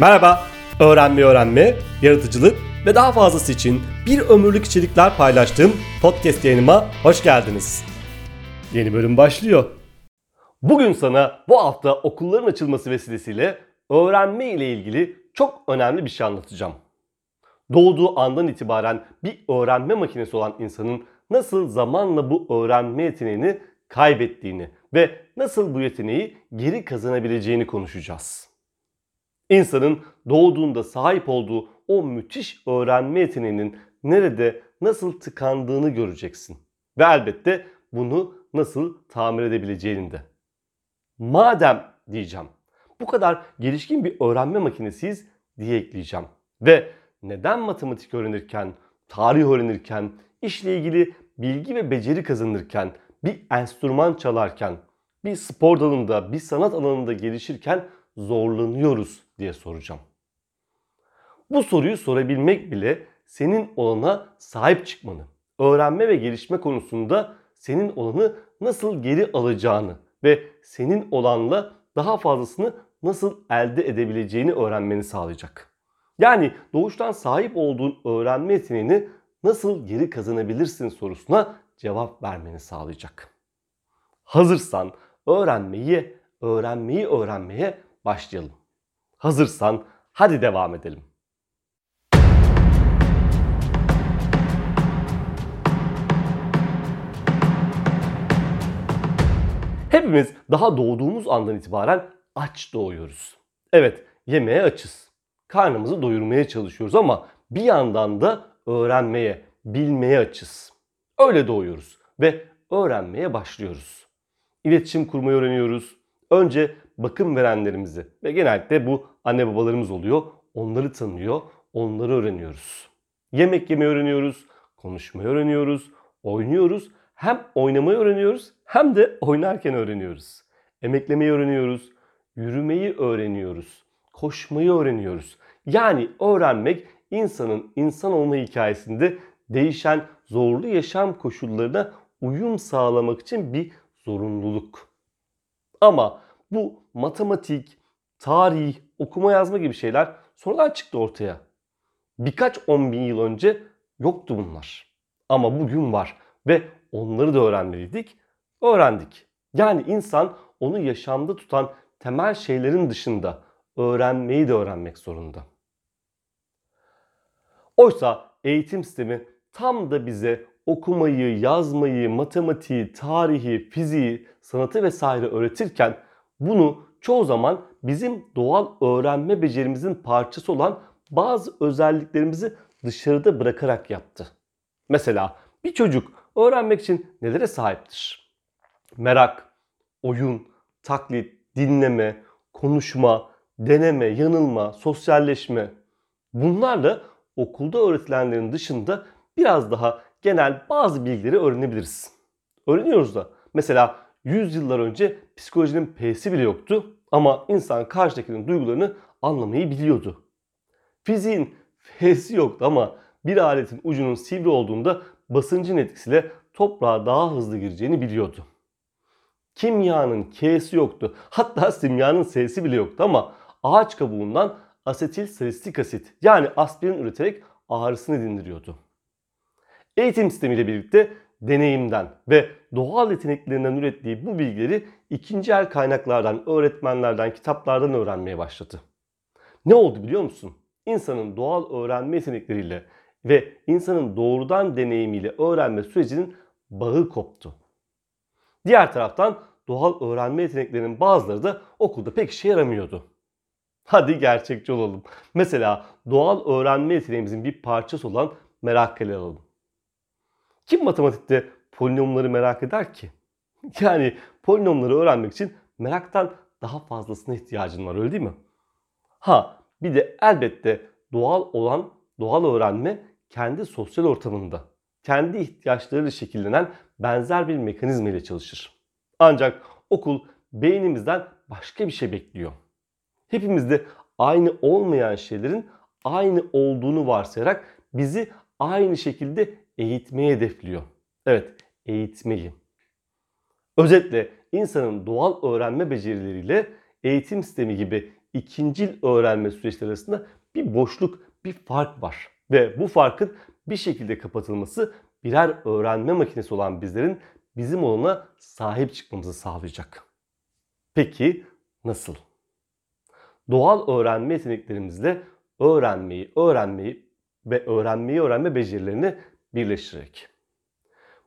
Merhaba, öğrenme öğrenme, yaratıcılık ve daha fazlası için bir ömürlük içerikler paylaştığım podcast yayınıma hoş geldiniz. Yeni bölüm başlıyor. Bugün sana bu hafta okulların açılması vesilesiyle öğrenme ile ilgili çok önemli bir şey anlatacağım. Doğduğu andan itibaren bir öğrenme makinesi olan insanın nasıl zamanla bu öğrenme yeteneğini kaybettiğini ve nasıl bu yeteneği geri kazanabileceğini konuşacağız. İnsanın doğduğunda sahip olduğu o müthiş öğrenme yeteneğinin nerede nasıl tıkandığını göreceksin. Ve elbette bunu nasıl tamir edebileceğini de. Madem diyeceğim bu kadar gelişkin bir öğrenme makinesiyiz diye ekleyeceğim. Ve neden matematik öğrenirken, tarih öğrenirken, işle ilgili bilgi ve beceri kazanırken, bir enstrüman çalarken, bir spor dalında, bir sanat alanında gelişirken zorlanıyoruz diye soracağım. Bu soruyu sorabilmek bile senin olana sahip çıkmanı, öğrenme ve gelişme konusunda senin olanı nasıl geri alacağını ve senin olanla daha fazlasını nasıl elde edebileceğini öğrenmeni sağlayacak. Yani doğuştan sahip olduğun öğrenme yeteneğini nasıl geri kazanabilirsin sorusuna cevap vermeni sağlayacak. Hazırsan öğrenmeyi, öğrenmeyi öğrenmeye başlayalım. Hazırsan hadi devam edelim. Hepimiz daha doğduğumuz andan itibaren aç doğuyoruz. Evet, yemeğe açız. Karnımızı doyurmaya çalışıyoruz ama bir yandan da öğrenmeye, bilmeye açız. Öyle doğuyoruz ve öğrenmeye başlıyoruz. İletişim kurmayı öğreniyoruz. Önce bakım verenlerimizi ve genellikle bu anne babalarımız oluyor. Onları tanıyor, onları öğreniyoruz. Yemek yemeyi öğreniyoruz, konuşmayı öğreniyoruz, oynuyoruz. Hem oynamayı öğreniyoruz hem de oynarken öğreniyoruz. Emeklemeyi öğreniyoruz, yürümeyi öğreniyoruz, koşmayı öğreniyoruz. Yani öğrenmek insanın insan olma hikayesinde değişen zorlu yaşam koşullarına uyum sağlamak için bir zorunluluk. Ama bu matematik, tarih, okuma yazma gibi şeyler sonradan çıktı ortaya. Birkaç on bin yıl önce yoktu bunlar. Ama bugün var ve onları da öğrenmeliydik. Öğrendik. Yani insan onu yaşamda tutan temel şeylerin dışında öğrenmeyi de öğrenmek zorunda. Oysa eğitim sistemi tam da bize okumayı, yazmayı, matematiği, tarihi, fiziği, sanatı vesaire öğretirken bunu çoğu zaman bizim doğal öğrenme becerimizin parçası olan bazı özelliklerimizi dışarıda bırakarak yaptı. Mesela bir çocuk öğrenmek için nelere sahiptir? Merak, oyun, taklit, dinleme, konuşma, deneme, yanılma, sosyalleşme. Bunlarla okulda öğretilenlerin dışında biraz daha genel bazı bilgileri öğrenebiliriz. Öğreniyoruz da. Mesela 100 yıllar önce psikolojinin P'si bile yoktu ama insan karşıdakinin duygularını anlamayı biliyordu. Fiziğin F'si yoktu ama bir aletin ucunun sivri olduğunda basıncın etkisiyle toprağa daha hızlı gireceğini biliyordu. Kimyanın K'si yoktu. Hatta simyanın S'si bile yoktu ama ağaç kabuğundan asetil salitik asit yani aspirin üreterek ağrısını dindiriyordu. Eğitim sistemiyle birlikte deneyimden ve doğal yeteneklerinden ürettiği bu bilgileri ikinci el kaynaklardan, öğretmenlerden, kitaplardan öğrenmeye başladı. Ne oldu biliyor musun? İnsanın doğal öğrenme yetenekleriyle ve insanın doğrudan deneyimiyle öğrenme sürecinin bağı koptu. Diğer taraftan doğal öğrenme yeteneklerinin bazıları da okulda pek işe yaramıyordu. Hadi gerçekçi olalım. Mesela doğal öğrenme yeteneğimizin bir parçası olan merak ele alalım. Kim matematikte polinomları merak eder ki? Yani polinomları öğrenmek için meraktan daha fazlasına ihtiyacın var öyle değil mi? Ha bir de elbette doğal olan doğal öğrenme kendi sosyal ortamında, kendi ihtiyaçlarıyla şekillenen benzer bir mekanizma ile çalışır. Ancak okul beynimizden başka bir şey bekliyor. Hepimizde aynı olmayan şeylerin aynı olduğunu varsayarak bizi aynı şekilde eğitmeyi hedefliyor. Evet, eğitmeyi. Özetle insanın doğal öğrenme becerileriyle eğitim sistemi gibi ikincil öğrenme süreçleri arasında bir boşluk, bir fark var. Ve bu farkın bir şekilde kapatılması birer öğrenme makinesi olan bizlerin bizim olana sahip çıkmamızı sağlayacak. Peki nasıl? Doğal öğrenme yeteneklerimizle öğrenmeyi, öğrenmeyi ve öğrenmeyi öğrenme becerilerini birleştirerek.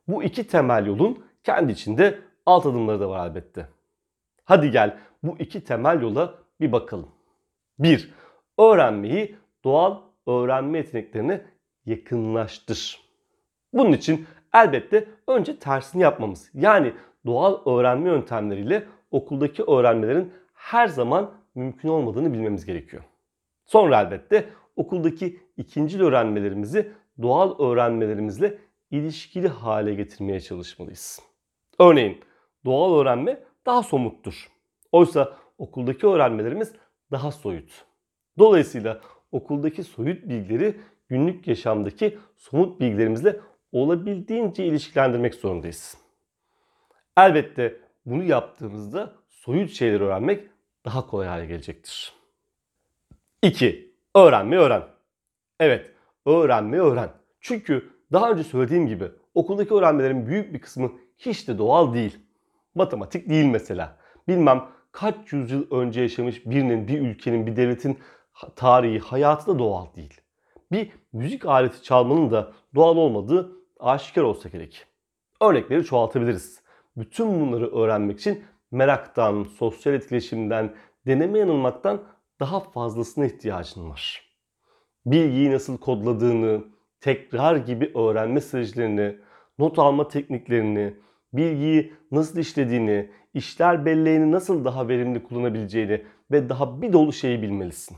Bu iki temel yolun kendi içinde alt adımları da var elbette. Hadi gel bu iki temel yola bir bakalım. 1. Öğrenmeyi doğal öğrenme yeteneklerine yakınlaştır. Bunun için elbette önce tersini yapmamız. Yani doğal öğrenme yöntemleriyle okuldaki öğrenmelerin her zaman mümkün olmadığını bilmemiz gerekiyor. Sonra elbette okuldaki ikincil öğrenmelerimizi doğal öğrenmelerimizle ilişkili hale getirmeye çalışmalıyız. Örneğin doğal öğrenme daha somuttur. Oysa okuldaki öğrenmelerimiz daha soyut. Dolayısıyla okuldaki soyut bilgileri günlük yaşamdaki somut bilgilerimizle olabildiğince ilişkilendirmek zorundayız. Elbette bunu yaptığımızda soyut şeyleri öğrenmek daha kolay hale gelecektir. 2. Öğrenmeyi öğren. Evet, öğrenmeyi öğren. Çünkü daha önce söylediğim gibi okuldaki öğrenmelerin büyük bir kısmı hiç de doğal değil. Matematik değil mesela. Bilmem kaç yüzyıl önce yaşamış birinin, bir ülkenin, bir devletin tarihi, hayatı da doğal değil. Bir müzik aleti çalmanın da doğal olmadığı aşikar olsa gerek. Örnekleri çoğaltabiliriz. Bütün bunları öğrenmek için meraktan, sosyal etkileşimden, deneme yanılmaktan daha fazlasına ihtiyacın var. Bilgiyi nasıl kodladığını, tekrar gibi öğrenme süreçlerini, not alma tekniklerini, bilgiyi nasıl işlediğini, işler belleğini nasıl daha verimli kullanabileceğini ve daha bir dolu şeyi bilmelisin.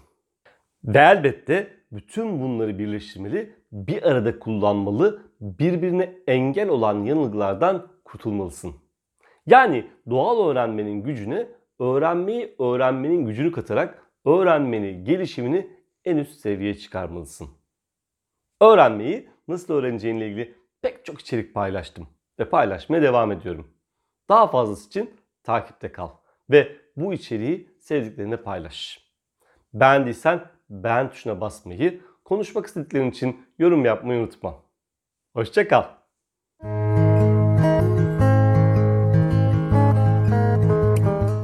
Ve elbette bütün bunları birleştirmeli, bir arada kullanmalı, birbirine engel olan yanılgılardan kurtulmalısın. Yani doğal öğrenmenin gücüne öğrenmeyi öğrenmenin gücünü katarak öğrenmeni, gelişimini en üst seviyeye çıkarmalısın. Öğrenmeyi nasıl öğreneceğinle ilgili pek çok içerik paylaştım ve paylaşmaya devam ediyorum. Daha fazlası için takipte kal ve bu içeriği sevdiklerine paylaş. Beğendiysen beğen tuşuna basmayı, konuşmak istediklerin için yorum yapmayı unutma. Hoşçakal.